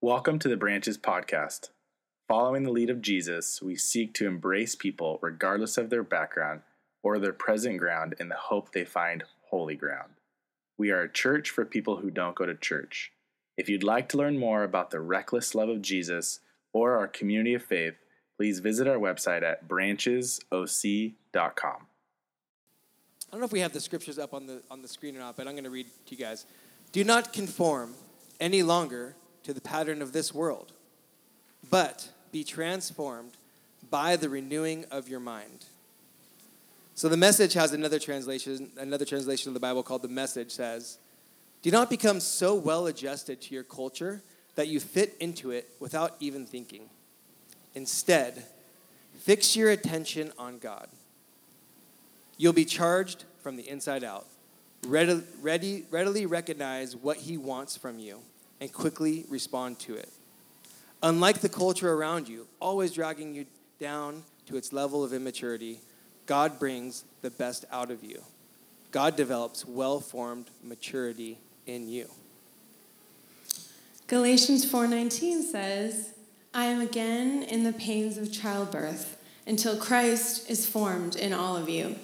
Welcome to the Branches Podcast. Following the lead of Jesus, we seek to embrace people regardless of their background or their present ground in the hope they find holy ground. We are a church for people who don't go to church. If you'd like to learn more about the reckless love of Jesus or our community of faith, please visit our website at branchesoc.com. I don't know if we have the scriptures up on the on the screen or not, but I'm going to read to you guys. Do not conform any longer to the pattern of this world, but be transformed by the renewing of your mind. So the message has another translation, another translation of the Bible called the message says, "Do not become so well adjusted to your culture that you fit into it without even thinking. Instead, fix your attention on God. You'll be charged from the inside out. Ready, ready, readily recognize what He wants from you and quickly respond to it. Unlike the culture around you, always dragging you down to its level of immaturity, God brings the best out of you. God develops well formed maturity in you. Galatians 4:19 says, "I am again in the pains of childbirth until Christ is formed in all of you."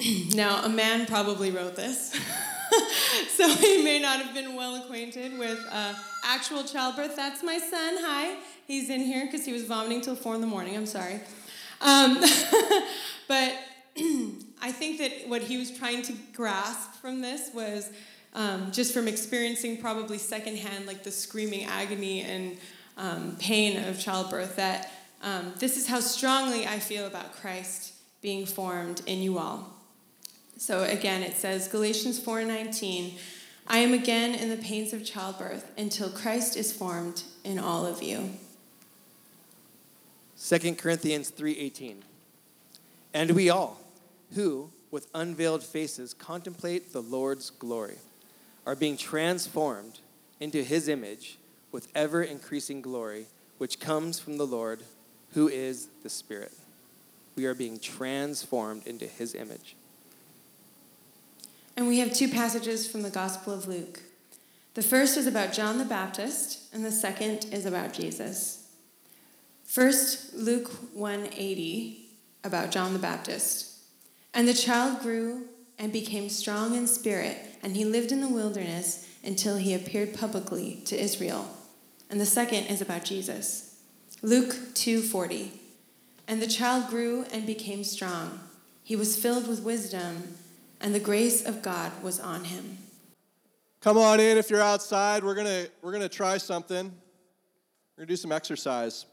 now, a man probably wrote this. so he may not have been well acquainted with uh, actual childbirth. That's my son. Hi. He's in here because he was vomiting till four in the morning. I'm sorry. Um, but I think that what he was trying to grasp from this was um, just from experiencing probably secondhand, like the screaming agony and um, pain of childbirth, that um, this is how strongly I feel about Christ being formed in you all. So again, it says Galatians 4:19, I am again in the pains of childbirth until Christ is formed in all of you. 2 Corinthians 3:18. And we all who with unveiled faces contemplate the Lord's glory are being transformed into his image with ever increasing glory which comes from the Lord who is the Spirit. We are being transformed into his image. And we have two passages from the Gospel of Luke. The first is about John the Baptist, and the second is about Jesus. First, Luke 180 about John the Baptist. And the child grew and became strong in spirit, and he lived in the wilderness until he appeared publicly to Israel. And the second is about Jesus. Luke 2:40. And the child grew and became strong. He was filled with wisdom and the grace of God was on him. Come on in if you're outside. We're going to we're going to try something. We're going to do some exercise.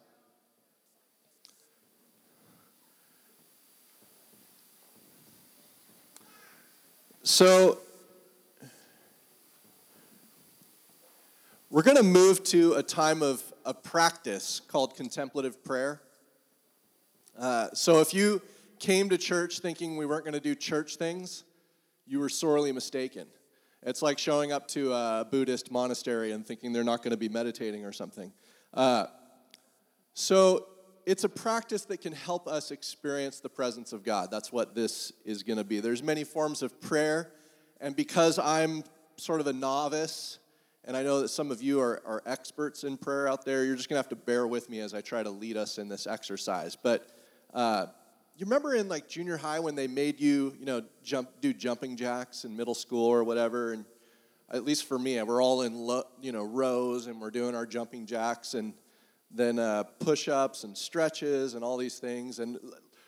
So we're going to move to a time of, of practice called contemplative prayer. Uh, so if you came to church thinking we weren't going to do church things, you were sorely mistaken. It's like showing up to a Buddhist monastery and thinking they're not going to be meditating or something. Uh, so it's a practice that can help us experience the presence of God. That's what this is going to be. There's many forms of prayer, and because I'm sort of a novice, and I know that some of you are, are experts in prayer out there, you're just going to have to bear with me as I try to lead us in this exercise. But uh, you remember in like junior high when they made you, you know, jump do jumping jacks in middle school or whatever, and at least for me, we're all in lo, you know rows and we're doing our jumping jacks and then uh, push-ups and stretches and all these things, and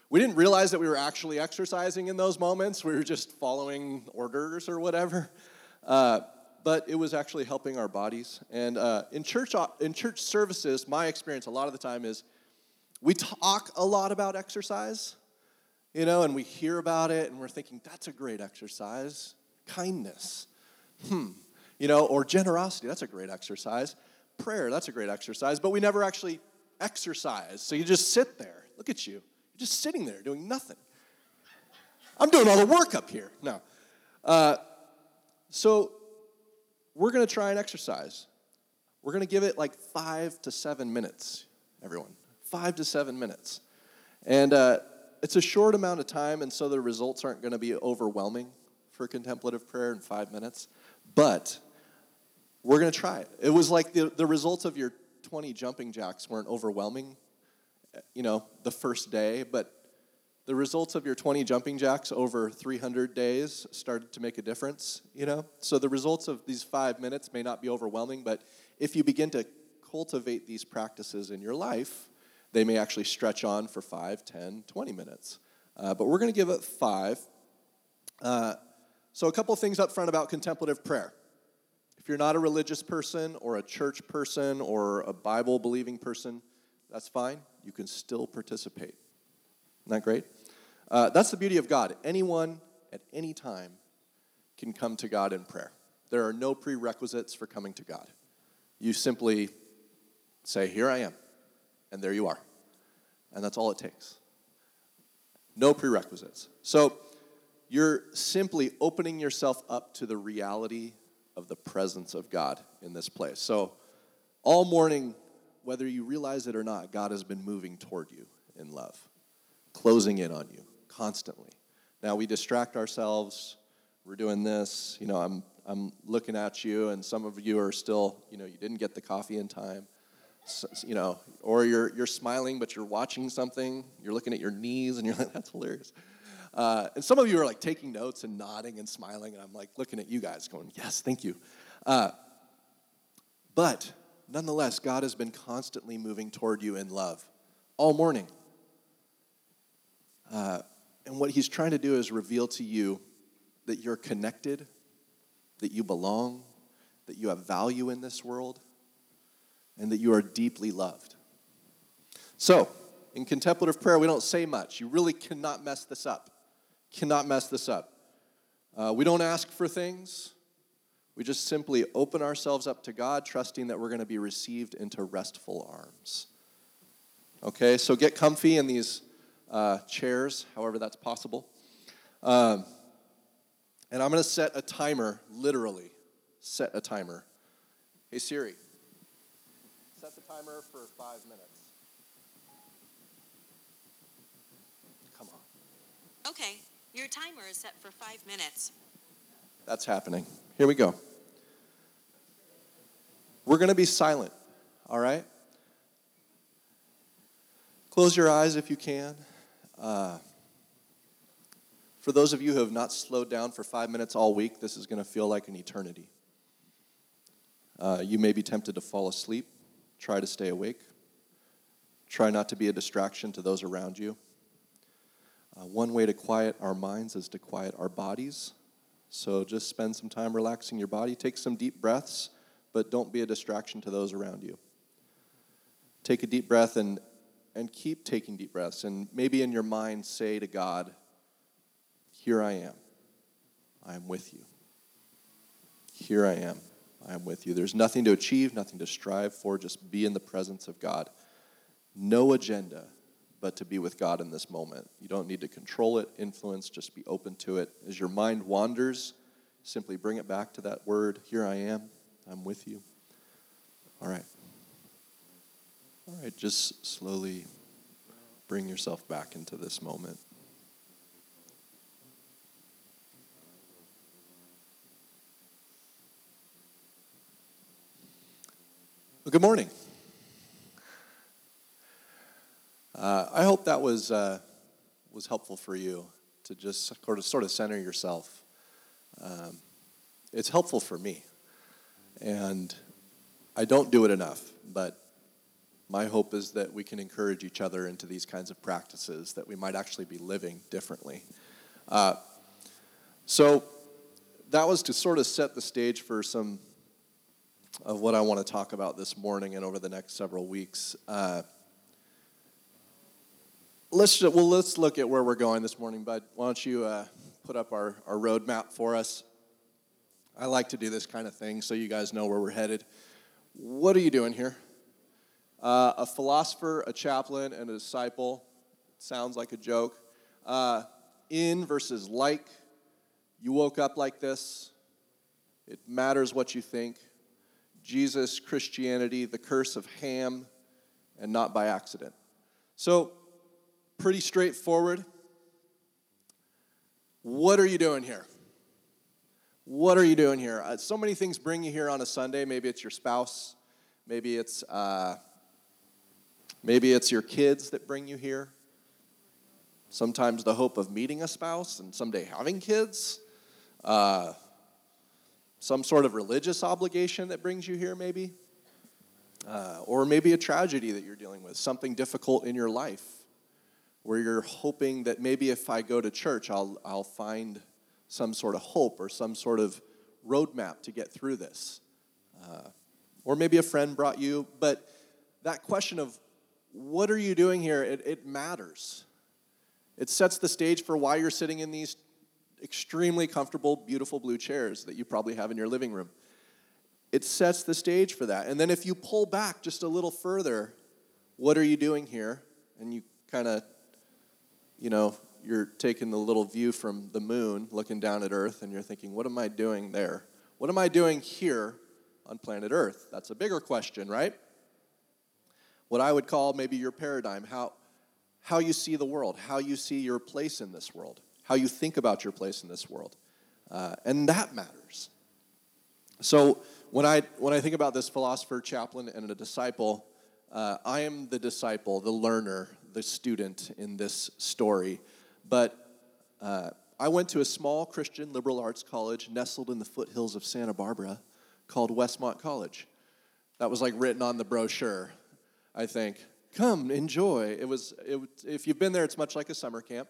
we didn't realize that we were actually exercising in those moments. We were just following orders or whatever. Uh, but it was actually helping our bodies. And uh, in church in church services, my experience a lot of the time is we talk a lot about exercise, you know, and we hear about it and we're thinking, that's a great exercise. Kindness, hmm, you know, or generosity, that's a great exercise. Prayer, that's a great exercise, but we never actually exercise. So you just sit there. Look at you. You're just sitting there doing nothing. I'm doing all the work up here. No. Uh, so we're going to try an exercise. We're going to give it like five to seven minutes, everyone five to seven minutes. And uh, it's a short amount of time, and so the results aren't going to be overwhelming for contemplative prayer in five minutes. But we're going to try it. It was like the, the results of your 20 jumping jacks weren't overwhelming, you know, the first day, but the results of your 20 jumping jacks over 300 days started to make a difference, you know? So the results of these five minutes may not be overwhelming, but if you begin to cultivate these practices in your life, they may actually stretch on for 5, 10, 20 minutes. Uh, but we're going to give it five. Uh, so, a couple things up front about contemplative prayer. If you're not a religious person or a church person or a Bible believing person, that's fine. You can still participate. Isn't that great? Uh, that's the beauty of God. Anyone at any time can come to God in prayer. There are no prerequisites for coming to God. You simply say, Here I am, and there you are. And that's all it takes. No prerequisites. So you're simply opening yourself up to the reality of the presence of God in this place. So all morning, whether you realize it or not, God has been moving toward you in love, closing in on you constantly. Now we distract ourselves. We're doing this. You know, I'm I'm looking at you, and some of you are still, you know, you didn't get the coffee in time. You know, or you're you're smiling, but you're watching something. You're looking at your knees, and you're like, "That's hilarious." Uh, and some of you are like taking notes and nodding and smiling, and I'm like looking at you guys, going, "Yes, thank you." Uh, but nonetheless, God has been constantly moving toward you in love all morning. Uh, and what He's trying to do is reveal to you that you're connected that you belong, that you have value in this world, and that you are deeply loved. So, in contemplative prayer, we don't say much. You really cannot mess this up. Cannot mess this up. Uh, we don't ask for things. We just simply open ourselves up to God, trusting that we're going to be received into restful arms. Okay, so get comfy in these uh, chairs, however that's possible. Um, and I'm going to set a timer, literally, set a timer. Hey Siri, set the timer for five minutes. Come on. Okay, your timer is set for five minutes. That's happening. Here we go. We're going to be silent, all right? Close your eyes if you can. Uh, for those of you who have not slowed down for five minutes all week, this is going to feel like an eternity. Uh, you may be tempted to fall asleep. Try to stay awake. Try not to be a distraction to those around you. Uh, one way to quiet our minds is to quiet our bodies. So just spend some time relaxing your body. Take some deep breaths, but don't be a distraction to those around you. Take a deep breath and, and keep taking deep breaths. And maybe in your mind, say to God, here I am. I am with you. Here I am. I am with you. There's nothing to achieve, nothing to strive for. Just be in the presence of God. No agenda but to be with God in this moment. You don't need to control it, influence, just be open to it. As your mind wanders, simply bring it back to that word Here I am. I'm with you. All right. All right, just slowly bring yourself back into this moment. Well, good morning. Uh, I hope that was uh, was helpful for you to just sort of sort of center yourself. Um, it's helpful for me, and I don't do it enough. But my hope is that we can encourage each other into these kinds of practices that we might actually be living differently. Uh, so that was to sort of set the stage for some of what I want to talk about this morning and over the next several weeks. Uh, let's just, well, let's look at where we're going this morning, bud. Why don't you uh, put up our, our roadmap for us? I like to do this kind of thing so you guys know where we're headed. What are you doing here? Uh, a philosopher, a chaplain, and a disciple. Sounds like a joke. Uh, in versus like. You woke up like this. It matters what you think. Jesus, Christianity, the curse of Ham, and not by accident. So, pretty straightforward. What are you doing here? What are you doing here? Uh, so many things bring you here on a Sunday. Maybe it's your spouse. Maybe it's uh, maybe it's your kids that bring you here. Sometimes the hope of meeting a spouse and someday having kids. Uh, some sort of religious obligation that brings you here, maybe. Uh, or maybe a tragedy that you're dealing with, something difficult in your life where you're hoping that maybe if I go to church, I'll, I'll find some sort of hope or some sort of roadmap to get through this. Uh, or maybe a friend brought you, but that question of what are you doing here, it, it matters. It sets the stage for why you're sitting in these extremely comfortable, beautiful blue chairs that you probably have in your living room. It sets the stage for that. And then if you pull back just a little further, what are you doing here? And you kind of, you know, you're taking the little view from the moon, looking down at Earth, and you're thinking, what am I doing there? What am I doing here on planet Earth? That's a bigger question, right? What I would call maybe your paradigm, how, how you see the world, how you see your place in this world, how you think about your place in this world. Uh, and that matters. So when I, when I think about this philosopher, chaplain, and a disciple, uh, I am the disciple, the learner, the student in this story. But uh, I went to a small Christian liberal arts college nestled in the foothills of Santa Barbara called Westmont College. That was like written on the brochure, I think. Come, enjoy. It was, it, if you've been there, it's much like a summer camp.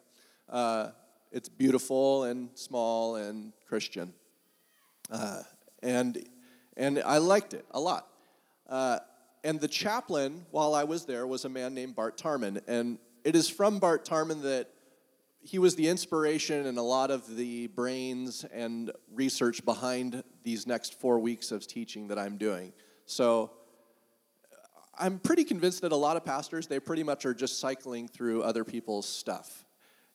Uh, it's beautiful and small and Christian. Uh, and, and I liked it a lot. Uh, and the chaplain, while I was there, was a man named Bart Tarman. And it is from Bart Tarman that he was the inspiration and a lot of the brains and research behind these next four weeks of teaching that I'm doing. So I'm pretty convinced that a lot of pastors, they pretty much are just cycling through other people's stuff.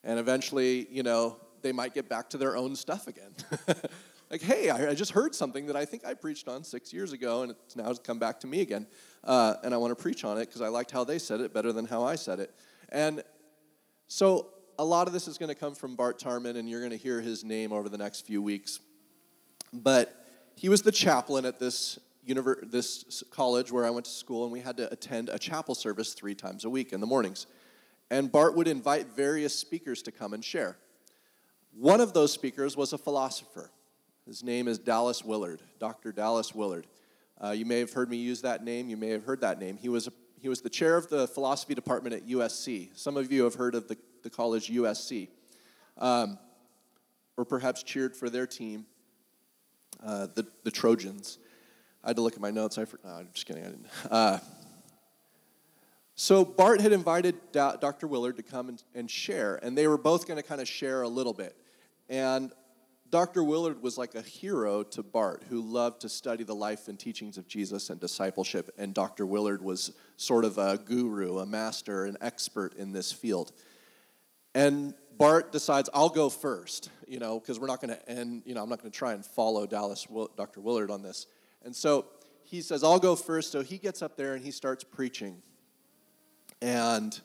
And eventually, you know, they might get back to their own stuff again. like, hey, I, just heard something that I think I preached on six years ago, and it's now come back to me again. Uh, and I want to preach on it because I liked how they said it better than how I said it. And so a lot of this is going to come from Bart Tarman, and you're going to hear his name over the next few weeks. But he was the chaplain at this, univer- this college where I went to school, and we had to attend a chapel service three times a week in the mornings. And Bart would invite various speakers to come and share. One of those speakers was a philosopher. His name is Dallas Willard, Dr. Dallas Willard. Uh, you may have heard me use that name. You may have heard that name. He was, a, he was the chair of the philosophy department at USC. Some of you have heard of the the college USC, um, or perhaps cheered for their team, uh, the, the Trojans. I had to look at my notes. I no, I'm just kidding. I didn't. Uh, so Bart had invited Dr. Willard to come and, and share, and they were both going to kind of share a little bit. And Dr. Willard was like a hero to Bart, who loved to study the life and teachings of Jesus and discipleship. And Dr. Willard was sort of a guru, a master, an expert in this field. And Bart decides, I'll go first, you know, because we're not going to end, you know, I'm not going to try and follow Dallas, Dr. Willard on this. And so he says, I'll go first. So he gets up there and he starts preaching. And,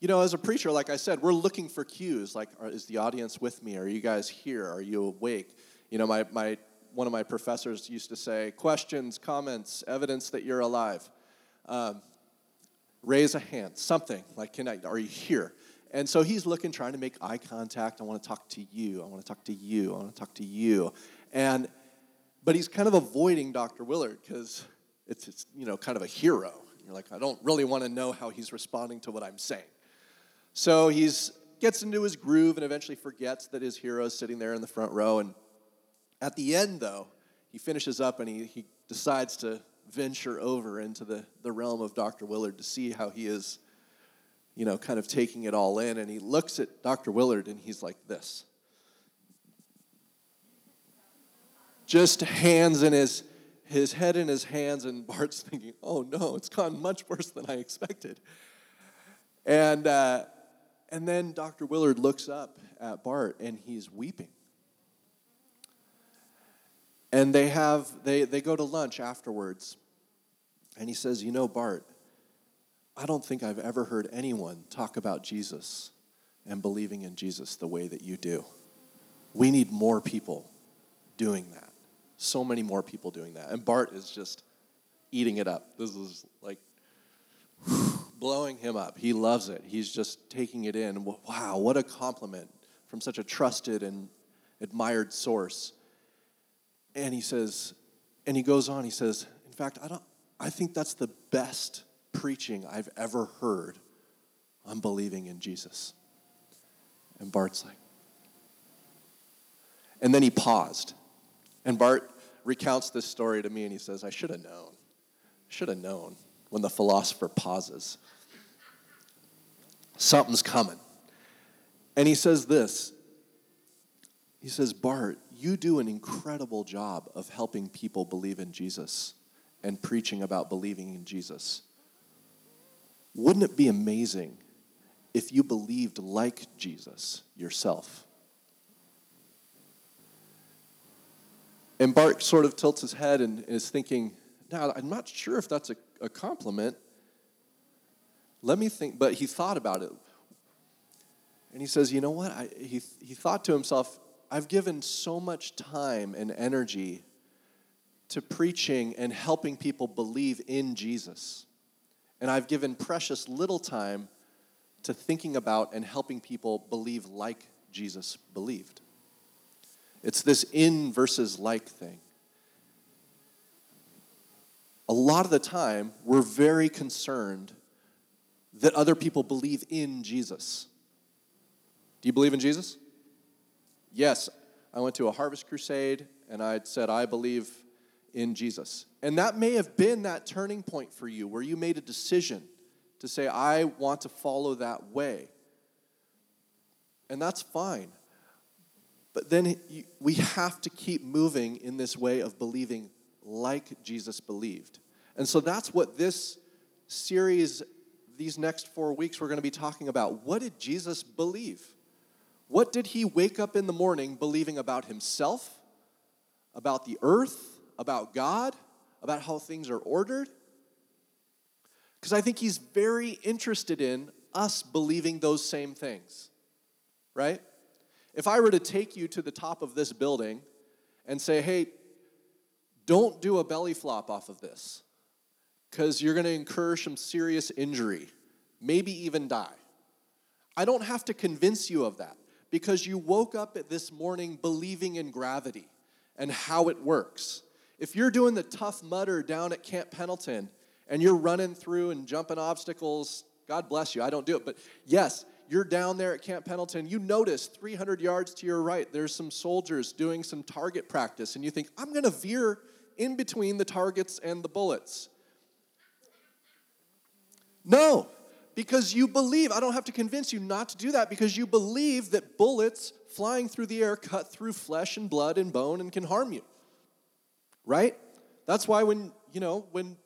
you know, as a preacher, like I said, we're looking for cues. Like, are, is the audience with me? Are you guys here? Are you awake? You know, my, my, one of my professors used to say, questions, comments, evidence that you're alive. Um, raise a hand, something like, can I, are you here? And so he's looking, trying to make eye contact. I want to talk to you. I want to talk to you. I want to talk to you. And but he's kind of avoiding Dr. Willard because it's, it's you know kind of a hero. You're like, I don't really want to know how he's responding to what I'm saying. So he's gets into his groove and eventually forgets that his hero is sitting there in the front row. And at the end, though, he finishes up and he, he decides to venture over into the, the realm of Dr. Willard to see how he is you know, kind of taking it all in, and he looks at Dr. Willard and he's like this. Just hands in his his head in his hands, and Bart's thinking, "Oh no, it's gone much worse than I expected." And uh, and then Dr. Willard looks up at Bart, and he's weeping. And they have they they go to lunch afterwards, and he says, "You know, Bart, I don't think I've ever heard anyone talk about Jesus and believing in Jesus the way that you do. We need more people doing that. So many more people doing that. And Bart is just eating it up. This is like blowing him up. He loves it. He's just taking it in. Wow, what a compliment from such a trusted and admired source. And he says, and he goes on, he says, in fact, I don't I think that's the best preaching I've ever heard on believing in Jesus. And Bart's like, and then he paused. And Bart recounts this story to me and he says, I should have known. Should have known when the philosopher pauses. Something's coming. And he says this He says, Bart, you do an incredible job of helping people believe in Jesus and preaching about believing in Jesus. Wouldn't it be amazing if you believed like Jesus yourself? And Bart sort of tilts his head and is thinking, now, I'm not sure if that's a, a compliment. Let me think, but he thought about it. And he says, you know what? I, he, he thought to himself, I've given so much time and energy to preaching and helping people believe in Jesus. And I've given precious little time to thinking about and helping people believe like Jesus believed. It's this in versus like thing. A lot of the time, we're very concerned that other people believe in Jesus. Do you believe in Jesus? Yes. I went to a harvest crusade and I said, I believe in Jesus. And that may have been that turning point for you where you made a decision to say, I want to follow that way. And that's fine. But then we have to keep moving in this way of believing like Jesus believed. And so that's what this series, these next four weeks, we're going to be talking about. What did Jesus believe? What did he wake up in the morning believing about himself, about the earth, about God, about how things are ordered? Because I think he's very interested in us believing those same things, right? If I were to take you to the top of this building and say, hey, don't do a belly flop off of this because you're going to incur some serious injury, maybe even die. I don't have to convince you of that because you woke up this morning believing in gravity and how it works. If you're doing the Tough Mudder down at Camp Pendleton and you're running through and jumping obstacles, God bless you, I don't do it, but yes, you're down there at Camp Pendleton, you notice 300 yards to your right, there's some soldiers doing some target practice, and you think, I'm gonna veer in between the targets and the bullets. No, because you believe. I don't have to convince you not to do that because you believe that bullets flying through the air cut through flesh and blood and bone and can harm you. Right? That's why when, you know, when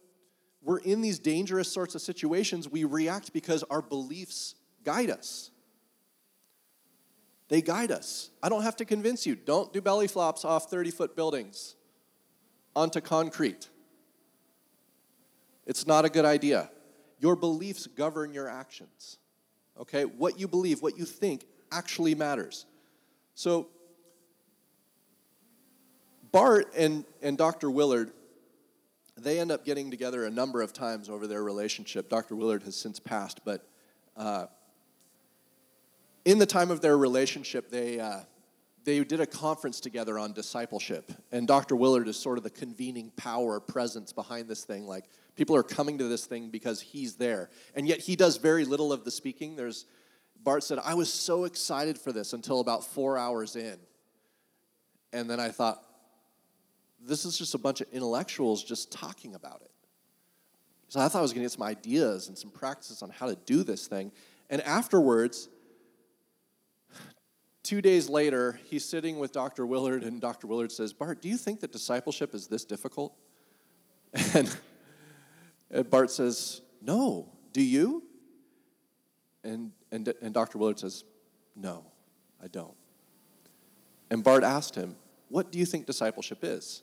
we're in these dangerous sorts of situations, we react because our beliefs guide us. They guide us. I don't have to convince you. Don't do belly flops off 30 foot buildings onto concrete. It's not a good idea. Your beliefs govern your actions. Okay? What you believe, what you think actually matters. So, Bart and, and Dr. Willard, they end up getting together a number of times over their relationship. Dr. Willard has since passed, but uh, in the time of their relationship, they, uh, they did a conference together on discipleship. And Dr. Willard is sort of the convening power presence behind this thing. Like, people are coming to this thing because he's there. And yet, he does very little of the speaking. There's, Bart said, I was so excited for this until about four hours in. And then I thought, this is just a bunch of intellectuals just talking about it. So I thought I was going to get some ideas and some practices on how to do this thing. And afterwards, Two days later, he's sitting with Dr. Willard, and Dr. Willard says, Bart, do you think that discipleship is this difficult? And, and Bart says, No. Do you? And, and, and Dr. Willard says, No, I don't. And Bart asked him, What do you think discipleship is?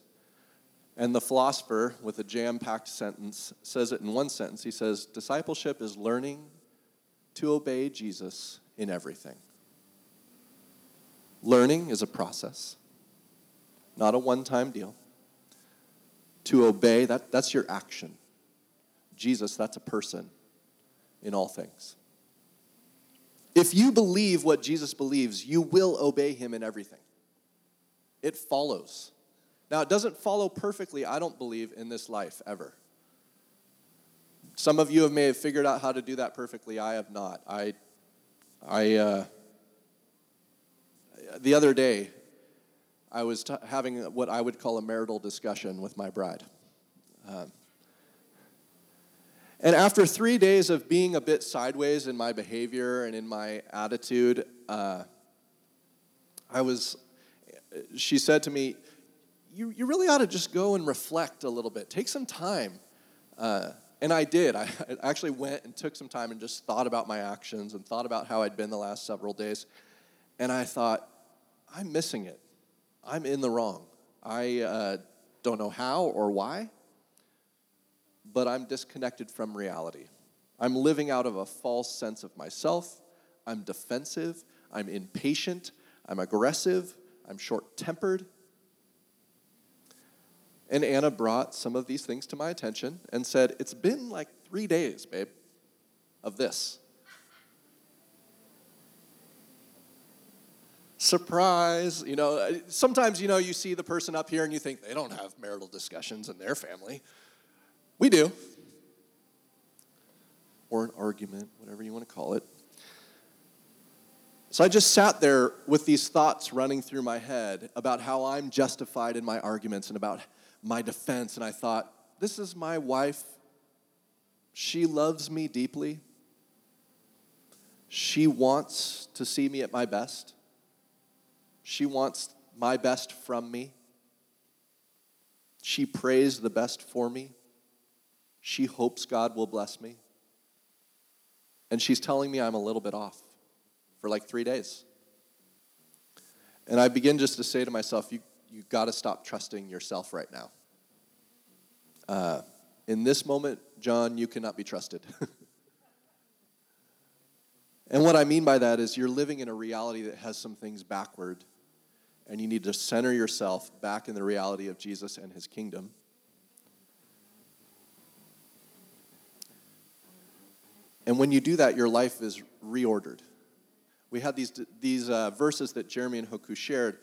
And the philosopher, with a jam packed sentence, says it in one sentence. He says, Discipleship is learning to obey Jesus in everything. Learning is a process. not a one time deal. To obey, that, that's your action. Jesus, that's a person in all things. If you believe what Jesus believes, you will obey him in everything. It follows. Now, it doesn't follow perfectly, I don't believe, in this life ever. Some of you may have figured out how to do that perfectly. I have not. I, I, uh, the other day, I was t- having what I would call a marital discussion with my bride. Um, and after three days of being a bit sideways in my behavior and in my attitude, uh, I was, she said to me, you, you really ought to just go and reflect a little bit. Take some time. Uh, and I did. I actually went and took some time and just thought about my actions and thought about how I'd been the last several days. And I thought, I'm missing it. I'm in the wrong. I uh, don't know how or why, but I'm disconnected from reality. I'm living out of a false sense of myself. I'm defensive. I'm impatient. I'm aggressive. I'm short tempered. And Anna brought some of these things to my attention and said, It's been like three days, babe, of this. Surprise. You know, uh, sometimes, you know, you see the person up here and you think they don't have marital discussions in their family. We do. Or an argument, whatever you want to call it. So I just sat there with these thoughts running through my head about how I'm justified in my arguments and about my defense, and I thought, this is my wife. She loves me deeply. She wants to see me at my best. She wants my best from me. She prays the best for me. She hopes God will bless me. And she's telling me I'm a little bit off for like three days. And I begin just to say to myself, you, you got to stop trusting yourself right now. Uh, in this moment, John, you cannot be trusted. and what I mean by that is you're living in a reality that has some things backward, and you need to center yourself back in the reality of Jesus and his kingdom. And when you do that, your life is reordered. We had these, these uh, verses that Jeremy and Hoku shared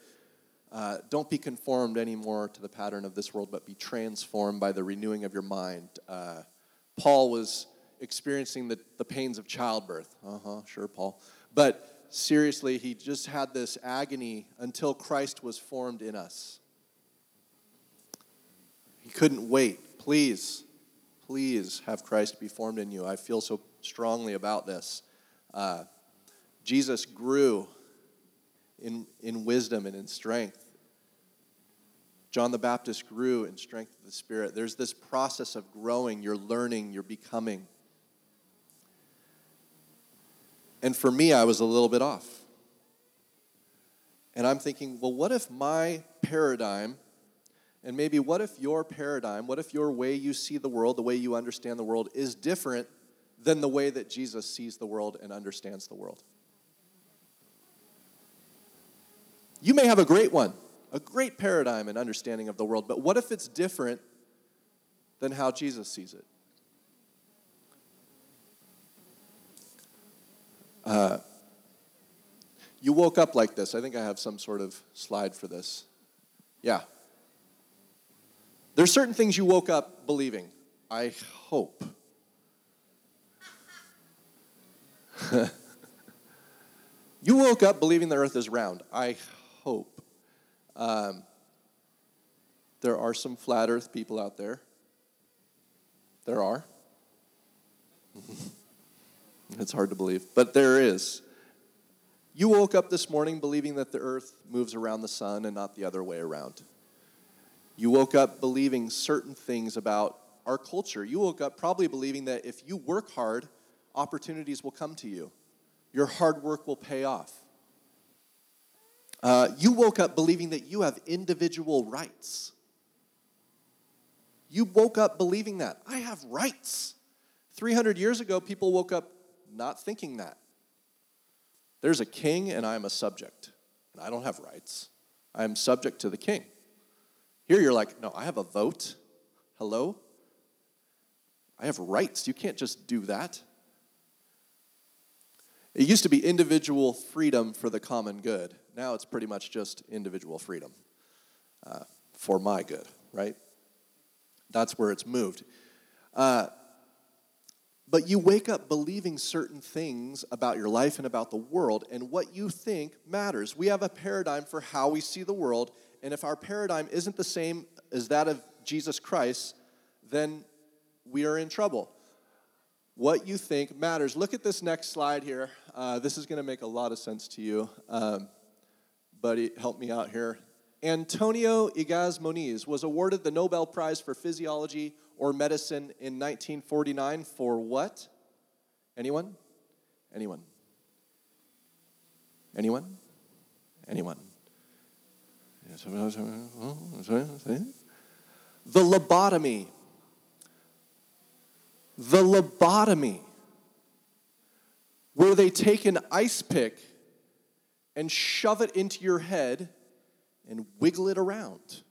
uh, don't be conformed anymore to the pattern of this world, but be transformed by the renewing of your mind. Uh, Paul was experiencing the, the pains of childbirth. Uh huh, sure, Paul. But seriously, he just had this agony until Christ was formed in us. He couldn't wait. Please, please have Christ be formed in you. I feel so strongly about this. Uh, Jesus grew in, in wisdom and in strength. John the Baptist grew in strength of the Spirit. There's this process of growing, you're learning, you're becoming. And for me, I was a little bit off. And I'm thinking, well, what if my paradigm, and maybe what if your paradigm, what if your way you see the world, the way you understand the world, is different than the way that Jesus sees the world and understands the world? You may have a great one a great paradigm and understanding of the world, but what if it's different than how Jesus sees it? Uh, you woke up like this. I think I have some sort of slide for this. Yeah. There's certain things you woke up believing. I hope. you woke up believing the earth is round. I hope. Um, there are some flat earth people out there. There are. it's hard to believe, but there is. You woke up this morning believing that the earth moves around the sun and not the other way around. You woke up believing certain things about our culture. You woke up probably believing that if you work hard, opportunities will come to you. Your hard work will pay off. Uh, you woke up believing that you have individual rights. You woke up believing that. I have rights. 300 years ago, people woke up not thinking that. There's a king, and I'm a subject. And I don't have rights. I am subject to the king. Here you're like, no, I have a vote. Hello? I have rights. You can't just do that. It used to be individual freedom for the common good. Now it's pretty much just individual freedom uh, for my good, right? That's where it's moved. Uh, but you wake up believing certain things about your life and about the world, and what you think matters. We have a paradigm for how we see the world, and if our paradigm isn't the same as that of Jesus Christ, then we are in trouble. What you think matters. Look at this next slide here. Uh, this is going to make a lot of sense to you. Um, buddy, help me out here. Antonio Egas Moniz was awarded the Nobel Prize for Physiology or Medicine in 1949 for what? Anyone? Anyone? Anyone? Anyone? The lobotomy. The lobotomy, where they take an ice pick and shove it into your head and wiggle it around.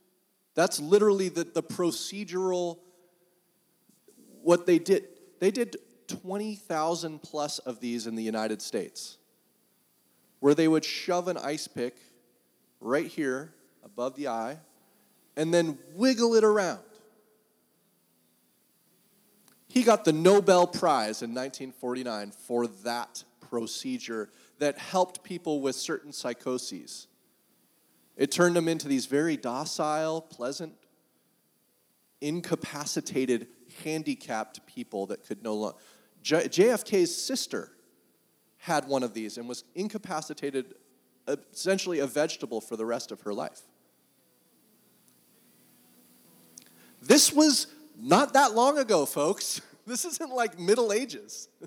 That's literally the, the procedural, what they did. They did 20,000 plus of these in the United States, where they would shove an ice pick right here above the eye and then wiggle it around. He got the Nobel Prize in 1949 for that procedure that helped people with certain psychoses. It turned them into these very docile, pleasant, incapacitated, handicapped people that could no longer. JFK's sister had one of these and was incapacitated, uh, essentially a vegetable for the rest of her life. This was not that long ago, folks. This isn't like Middle Ages.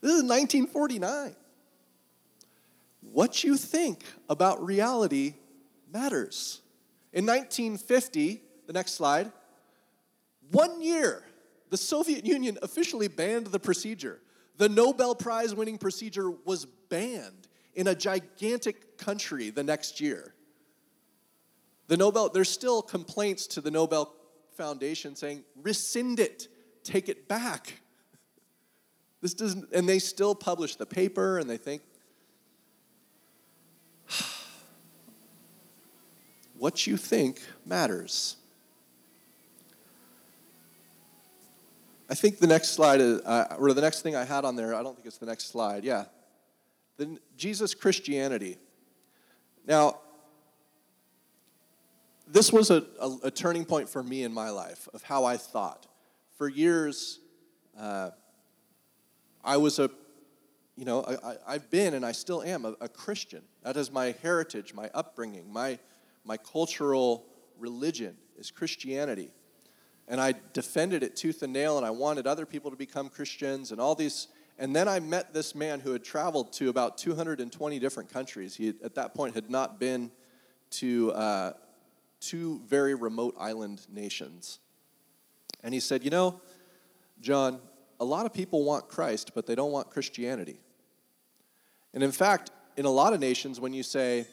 this is 1949. What you think about reality matters. In 1950, the next slide, one year, the Soviet Union officially banned the procedure. The Nobel Prize winning procedure was banned in a gigantic country the next year. The Nobel, there's still complaints to the Nobel Foundation saying, rescind it, take it back. This doesn't, and they still publish the paper and they think, what you think matters. I think the next slide is, uh, or the next thing I had on there, I don't think it's the next slide. Yeah. The, Jesus Christianity. Now, this was a, a, a, turning point for me in my life of how I thought. For years, uh, I was a, you know, I, have been and I still am a, a, Christian. That is my heritage, my upbringing, my, my cultural religion is Christianity. And I defended it tooth and nail, and I wanted other people to become Christians and all these. And then I met this man who had traveled to about 220 different countries. He, at that point, had not been to uh, two very remote island nations. And he said, You know, John, a lot of people want Christ, but they don't want Christianity. And in fact, in a lot of nations, when you say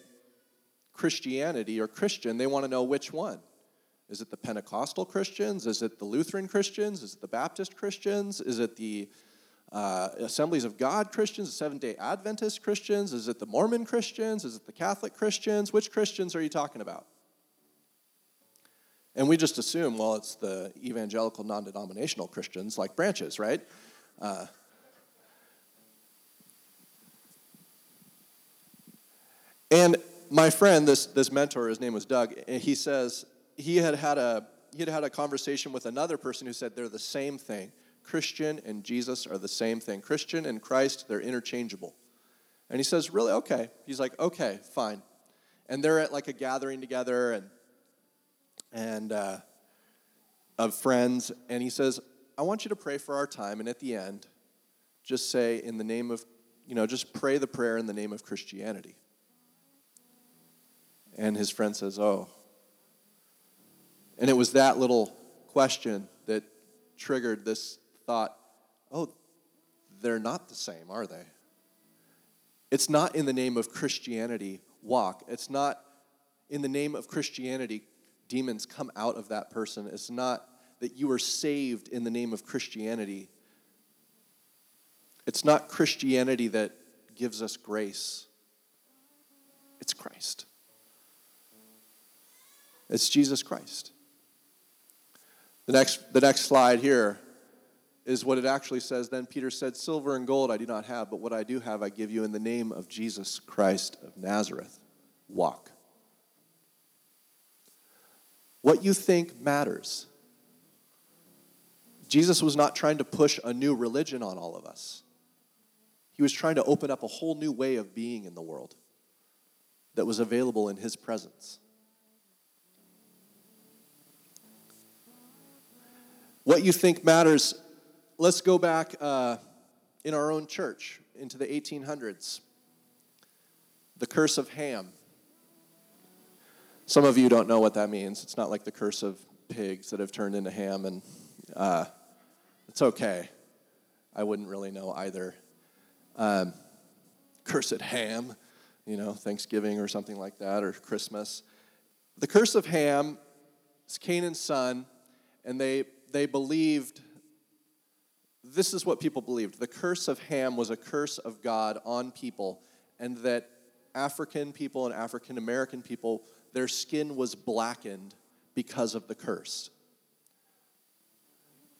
Christianity or Christian, they want to know which one. Is it the Pentecostal Christians? Is it the Lutheran Christians? Is it the Baptist Christians? Is it the uh, Assemblies of God Christians, the Seventh day Adventist Christians? Is it the Mormon Christians? Is it the Catholic Christians? Which Christians are you talking about? And we just assume, well, it's the evangelical non denominational Christians like branches, right? Uh, and my friend, this, this mentor, his name was Doug, and he says he had had a he had had a conversation with another person who said they're the same thing. Christian and Jesus are the same thing. Christian and Christ, they're interchangeable. And he says, Really? Okay. He's like, Okay, fine. And they're at like a gathering together, and and uh, of friends, and he says, I want you to pray for our time, and at the end, just say, in the name of, you know, just pray the prayer in the name of Christianity. And his friend says, Oh. And it was that little question that triggered this thought oh, they're not the same, are they? It's not in the name of Christianity walk. It's not in the name of Christianity, demons come out of that person. It's not that you are saved in the name of Christianity. It's not Christianity that gives us grace, it's Christ. It's Jesus Christ. The next, the next slide here is what it actually says. Then Peter said, Silver and gold I do not have, but what I do have I give you in the name of Jesus Christ of Nazareth. Walk. What you think matters. Jesus was not trying to push a new religion on all of us. He was trying to open up a whole new way of being in the world that was available in his presence. What you think matters, let's go back uh, in our own church into the 1800s. The curse of Ham. Some of you don't know what that means. It's not like the curse of pigs that have turned into ham, and uh, it's okay. I wouldn't really know either. Um, cursed ham, you know, Thanksgiving or something like that, or Christmas. The curse of Ham is Canaan's son, and they, they believed this is what people believed. The curse of Ham was a curse of God on people, and that African people and African American people, their skin was blackened because of the curse.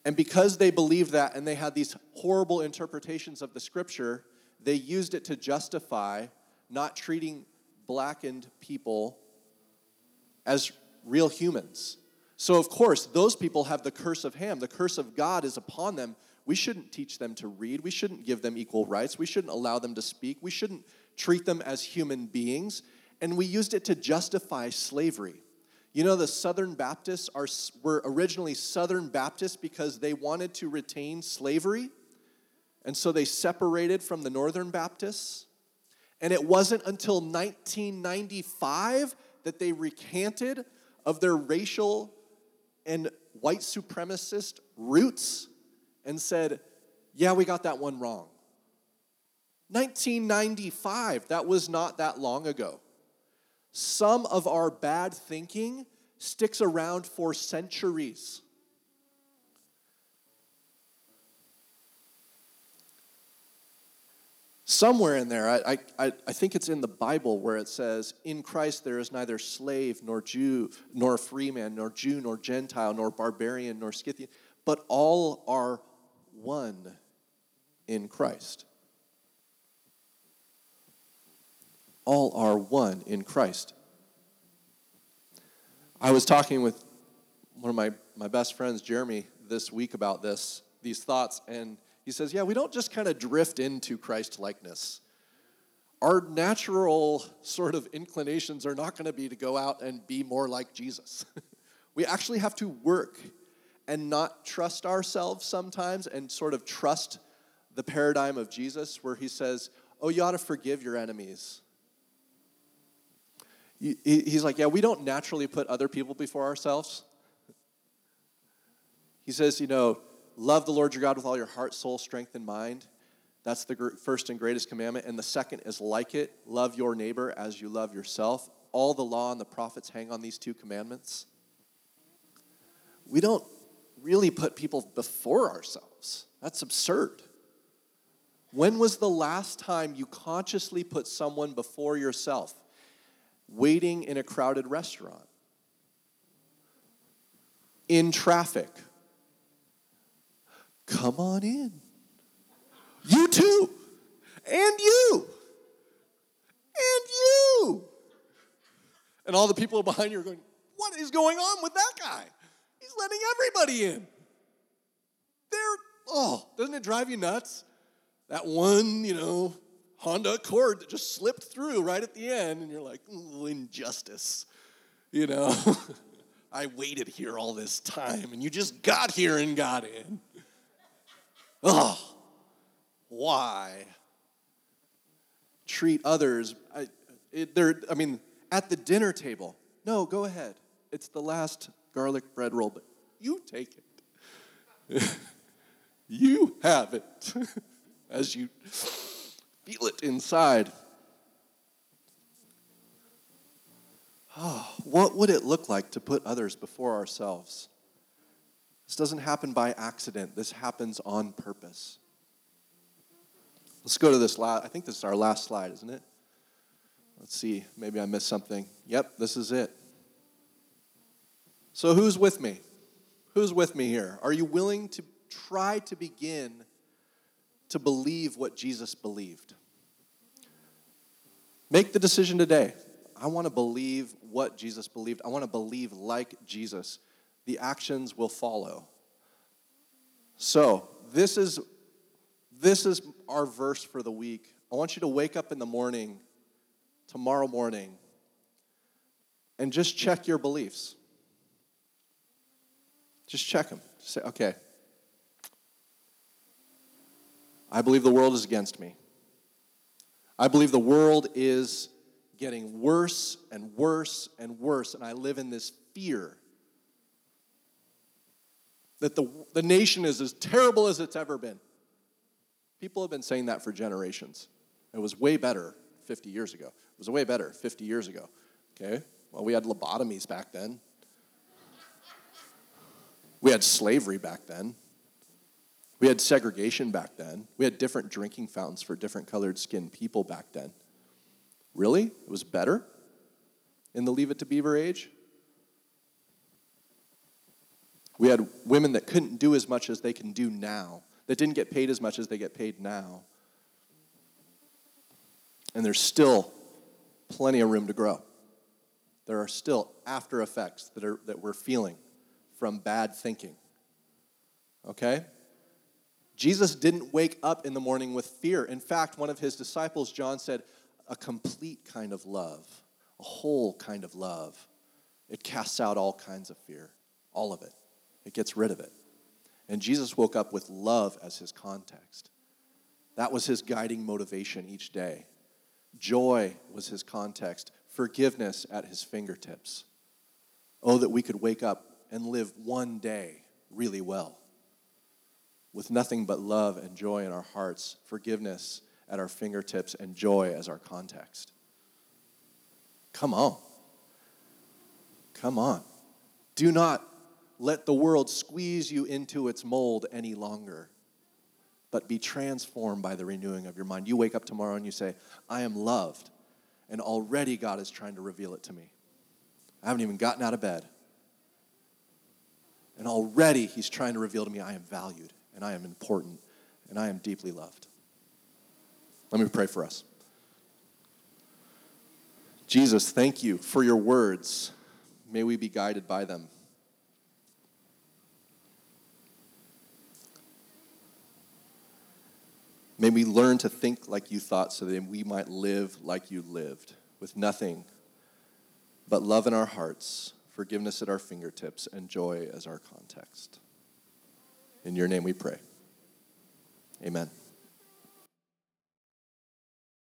And because they believed that and they had these horrible interpretations of the scripture, they used it to justify not treating blackened people as real humans. So, of course, those people have the curse of Ham. The curse of God is upon them. We shouldn't teach them to read. We shouldn't give them equal rights. We shouldn't allow them to speak. We shouldn't treat them as human beings. And we used it to justify slavery. You know, the Southern Baptists are, were originally Southern Baptists because they wanted to retain slavery. And so they separated from the Northern Baptists. And it wasn't until 1995 that they recanted of their racial and white supremacist roots and said, yeah, we got that one wrong. 1995, that was not that long ago. Some of our bad thinking sticks around for centuries. Somewhere in there, I, I, I think it's in the Bible where it says, In Christ there is neither slave nor Jew, nor free man, nor Jew, nor Gentile, nor barbarian, nor Scythian, but all are one in Christ. All are one in Christ. I was talking with one of my, my best friends, Jeremy, this week about this, these thoughts, and he says, Yeah, we don't just kind of drift into Christ likeness. Our natural sort of inclinations are not going to be to go out and be more like Jesus. we actually have to work and not trust ourselves sometimes and sort of trust the paradigm of Jesus where he says, Oh, you ought to forgive your enemies. He's like, yeah, we don't naturally put other people before ourselves. He says, you know, love the Lord your God with all your heart, soul, strength, and mind. That's the first and greatest commandment. And the second is like it love your neighbor as you love yourself. All the law and the prophets hang on these two commandments. We don't really put people before ourselves. That's absurd. When was the last time you consciously put someone before yourself? waiting in a crowded restaurant, in traffic. Come on in. You too. And you. And you. And all the people behind you are going, What is going on with that guy? He's letting everybody in. They're, oh, doesn't it drive you nuts? That one, you know, Honda Accord that just slipped through right at the end, and you're like, injustice. You know, I waited here all this time, and you just got here and got in. Oh, why? Treat others. I, it, I mean, at the dinner table. No, go ahead. It's the last garlic bread roll, but you take it. you have it as you feel it inside. oh, what would it look like to put others before ourselves? This doesn't happen by accident, this happens on purpose. Let's go to this last, I think this is our last slide, isn't it? Let's see, maybe I missed something. Yep, this is it. So, who's with me? Who's with me here? Are you willing to try to begin to believe what Jesus believed? Make the decision today. I want to believe what Jesus believed. I want to believe like Jesus. The actions will follow. So, this is this is our verse for the week. I want you to wake up in the morning tomorrow morning and just check your beliefs. Just check them. Just say, okay, I believe the world is against me. I believe the world is getting worse and worse and worse, and I live in this fear that the, the nation is as terrible as it's ever been. People have been saying that for generations. It was way better 50 years ago. It was way better 50 years ago. Okay? Well, we had lobotomies back then. We had slavery back then. We had segregation back then. We had different drinking fountains for different colored skinned people back then. Really? It was better in the Leave It to Beaver age? We had women that couldn't do as much as they can do now, that didn't get paid as much as they get paid now. And there's still plenty of room to grow. There are still after effects that, are, that we're feeling from bad thinking. Okay? Jesus didn't wake up in the morning with fear. In fact, one of his disciples, John, said, a complete kind of love, a whole kind of love. It casts out all kinds of fear, all of it. It gets rid of it. And Jesus woke up with love as his context. That was his guiding motivation each day. Joy was his context, forgiveness at his fingertips. Oh, that we could wake up and live one day really well with nothing but love and joy in our hearts, forgiveness at our fingertips, and joy as our context. Come on. Come on. Do not let the world squeeze you into its mold any longer but be transformed by the renewing of your mind. You wake up tomorrow and you say, I am loved. And already God is trying to reveal it to me. I haven't even gotten out of bed. And already He's trying to reveal to me I am valued and I am important and I am deeply loved. Let me pray for us. Jesus, thank you for your words. May we be guided by them. May we learn to think like you thought so that we might live like you lived, with nothing but love in our hearts, forgiveness at our fingertips, and joy as our context. In your name we pray. Amen.